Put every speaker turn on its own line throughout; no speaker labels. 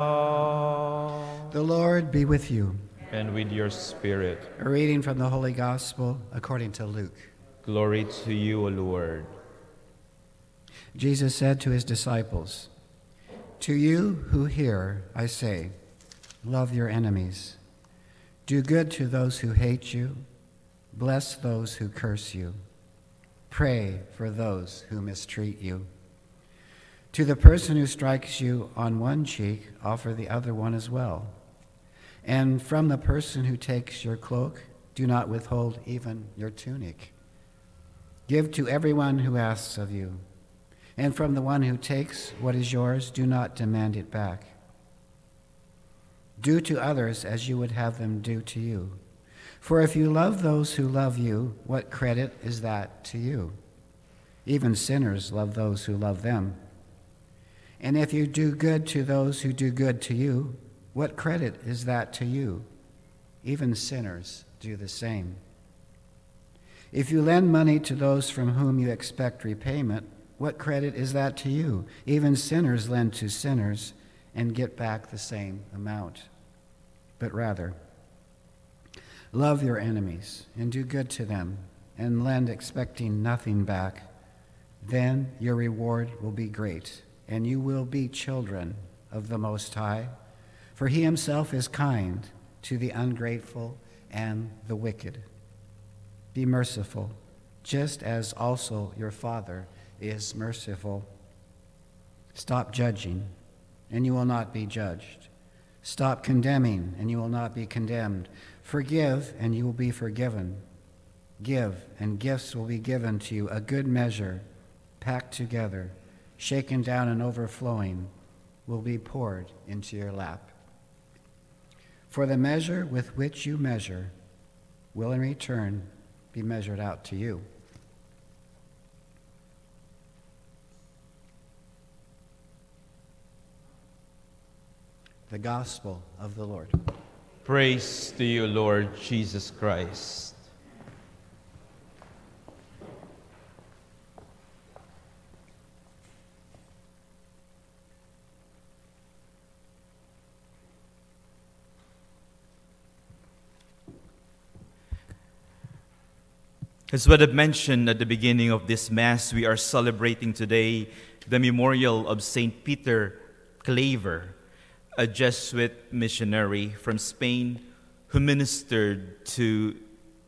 The Lord be with you.
and with your spirit.
A reading from the Holy Gospel according to Luke.
Glory to you, O Lord.
Jesus said to his disciples, To you who hear, I say, love your enemies. Do good to those who hate you. Bless those who curse you. Pray for those who mistreat you. To the person who strikes you on one cheek, offer the other one as well. And from the person who takes your cloak, do not withhold even your tunic. Give to everyone who asks of you. And from the one who takes what is yours, do not demand it back. Do to others as you would have them do to you. For if you love those who love you, what credit is that to you? Even sinners love those who love them. And if you do good to those who do good to you, what credit is that to you? Even sinners do the same. If you lend money to those from whom you expect repayment, what credit is that to you? Even sinners lend to sinners and get back the same amount. But rather, love your enemies and do good to them and lend expecting nothing back. Then your reward will be great, and you will be children of the Most High. For he himself is kind to the ungrateful and the wicked. Be merciful, just as also your Father is merciful. Stop judging, and you will not be judged. Stop condemning, and you will not be condemned. Forgive, and you will be forgiven. Give, and gifts will be given to you, a good measure, packed together, shaken down and overflowing, will be poured into your lap. For the measure with which you measure will in return be measured out to you. The Gospel of the Lord.
Praise to you, Lord Jesus Christ. As what I mentioned at the beginning of this Mass, we are celebrating today the memorial of St. Peter Claver, a Jesuit missionary from Spain who ministered to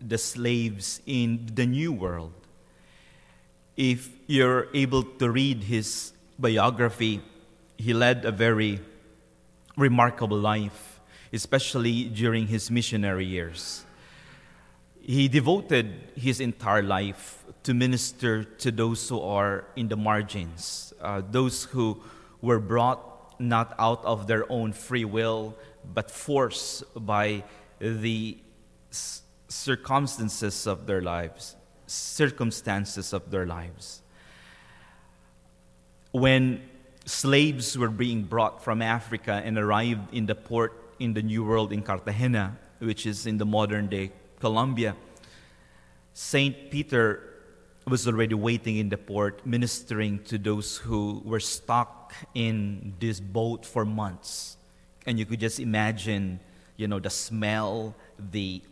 the slaves in the New World. If you're able to read his biography, he led a very remarkable life, especially during his missionary years. He devoted his entire life to minister to those who are in the margins, uh, those who were brought not out of their own free will, but forced by the s- circumstances of their lives, circumstances of their lives. When slaves were being brought from Africa and arrived in the port in the New World in Cartagena, which is in the modern day Colombia, Saint Peter was already waiting in the port, ministering to those who were stuck in this boat for months. And you could just imagine, you know, the smell, the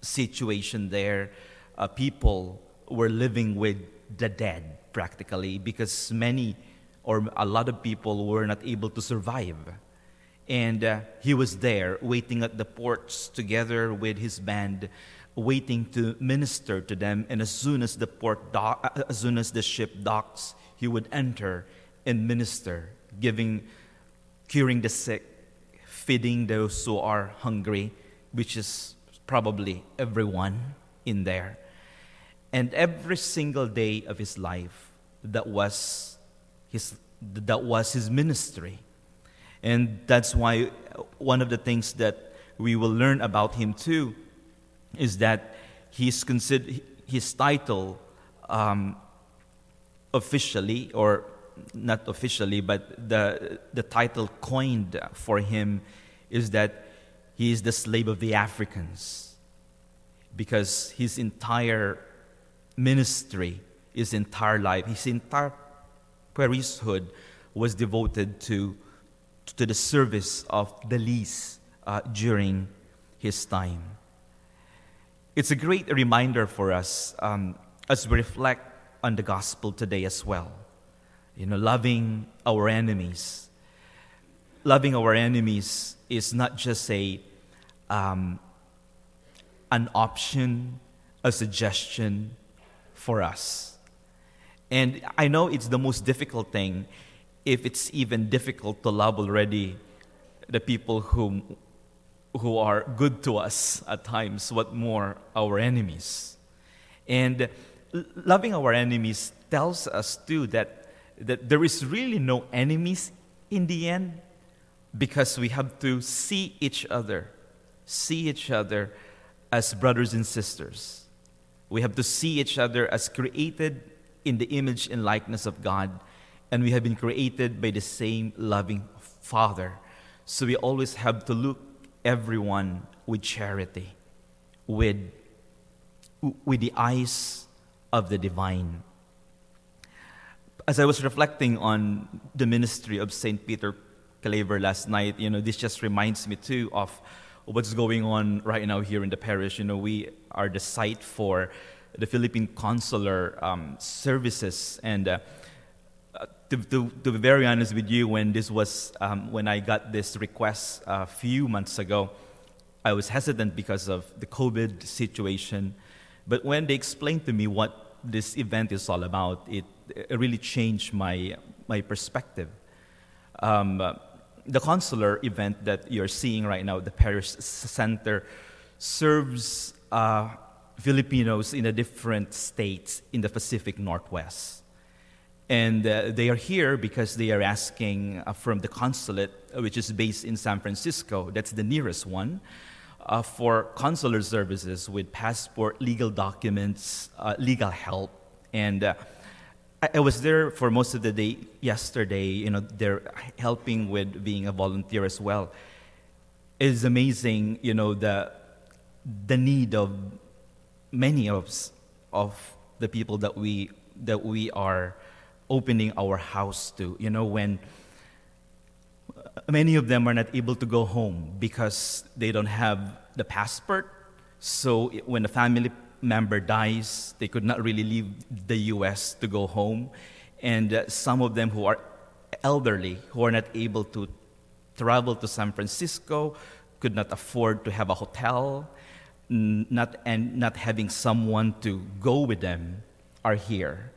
situation there. Uh, people were living with the dead practically because many or a lot of people were not able to survive. And uh, he was there waiting at the ports together with his band, waiting to minister to them. And as soon as the port uh, as soon as the ship docks, he would enter and minister, giving, curing the sick, feeding those who are hungry, which is probably everyone in there. And every single day of his life, that was his, that was his ministry. And that's why one of the things that we will learn about him too is that he's considered his title um, officially, or not officially, but the, the title coined for him is that he is the slave of the Africans because his entire ministry, his entire life, his entire priesthood was devoted to to the service of the least uh, during his time. It's a great reminder for us um, as we reflect on the gospel today as well. You know, loving our enemies. Loving our enemies is not just a um, an option, a suggestion for us. And I know it's the most difficult thing if it's even difficult to love already the people who, who are good to us at times, what more our enemies. And loving our enemies tells us too that, that there is really no enemies in the end because we have to see each other, see each other as brothers and sisters. We have to see each other as created in the image and likeness of God and we have been created by the same loving Father. So we always have to look everyone with charity, with, with the eyes of the divine. As I was reflecting on the ministry of St. Peter Claver last night, you know, this just reminds me too of what's going on right now here in the parish. You know, we are the site for the Philippine consular um, services, and uh, to, be very honest with you, when this was um, when I got this request a few months ago, I was hesitant because of the COVID situation. But when they explained to me what this event is all about, it, it really changed my my perspective. Um, uh, the consular event that you're seeing right now, the Parish Center, serves uh, Filipinos in a different states in the Pacific Northwest. And uh, they are here because they are asking uh, from the consulate, uh, which is based in San Francisco, that's the nearest one, uh, for consular services with passport, legal documents, uh, legal help. And uh, I, I, was there for most of the day yesterday. You know, they're helping with being a volunteer as well. It's amazing, you know, the, the need of many of, of the people that we, that we are opening our house to. You know, when many of them are not able to go home because they don't have the passport. So when a family member dies, they could not really leave the US to go home. And uh, some of them who are elderly, who are not able to travel to San Francisco, could not afford to have a hotel, not, and not having someone to go with them, are here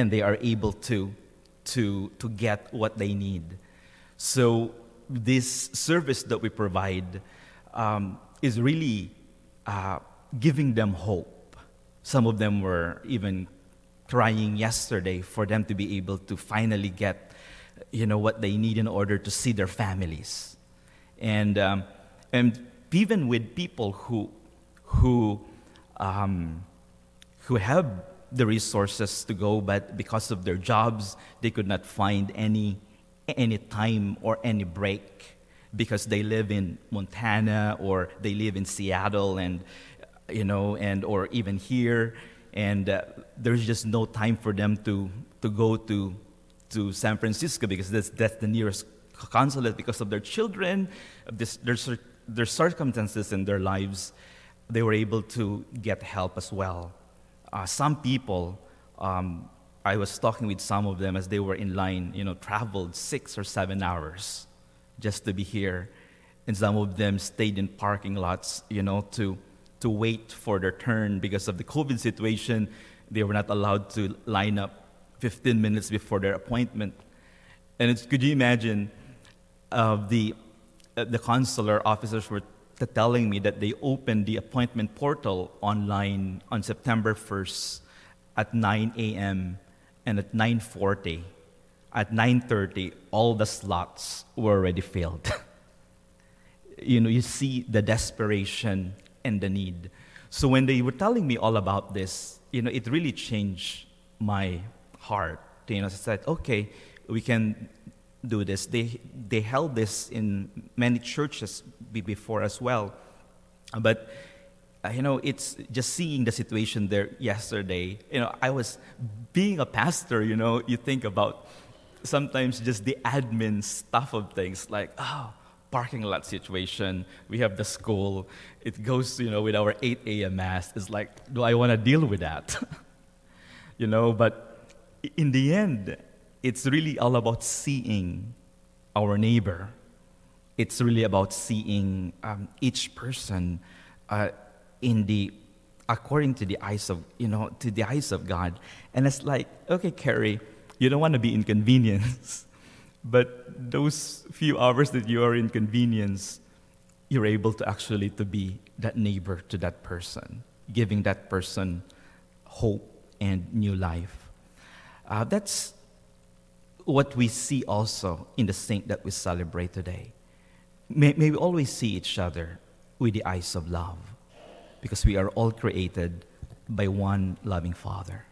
and they are able to, to, to get what they need. So, this service that we provide um, is really uh, giving them hope. Some of them were even crying yesterday for them to be able to finally get you know what they need in order to see their families and um, and even with people who who um, who have the resources to go, but because of their jobs, they could not find any, any time or any break because they live in Montana or they live in Seattle and, you know, and, or even here. And uh, there's just no time for them to, to go to, to San Francisco because that's, that's the nearest consulate because of their children, this, their, their circumstances in their lives. They were able to get help as well uh, some people, um, I was talking with some of them as they were in line, you know, traveled six or seven hours just to be here. And some of them stayed in parking lots, you know, to, to wait for their turn because of the COVID situation. They were not allowed to line up 15 minutes before their appointment. And could you imagine uh, the, uh, the consular officers were telling me that they opened the appointment portal online on September 1st at 9 a.m. and at 9:40 at 9:30 all the slots were already filled. you know, you see the desperation and the need. So when they were telling me all about this, you know, it really changed my heart. You know, I said, okay, we can do this. They, they held this in many churches before as well. But, uh, you know, it's just seeing the situation there yesterday. You know, I was being a pastor, you know, you think about sometimes just the admin stuff of things like, oh, parking lot situation. We have the school. It goes, you know, with our 8 a.m. mass. It's like, do I want to deal with that? you know, but in the end, it's really all about seeing our neighbor. It's really about seeing um, each person uh, in the according to the eyes of you know to the eyes of God. And it's like, okay, Carrie, you don't want to be inconvenienced, but those few hours that you are inconvenienced, you're able to actually to be that neighbor to that person, giving that person hope and new life. Uh, that's what we see also in the saint that we celebrate today. May, may we always see each other with the eyes of love because we are all created by one loving Father.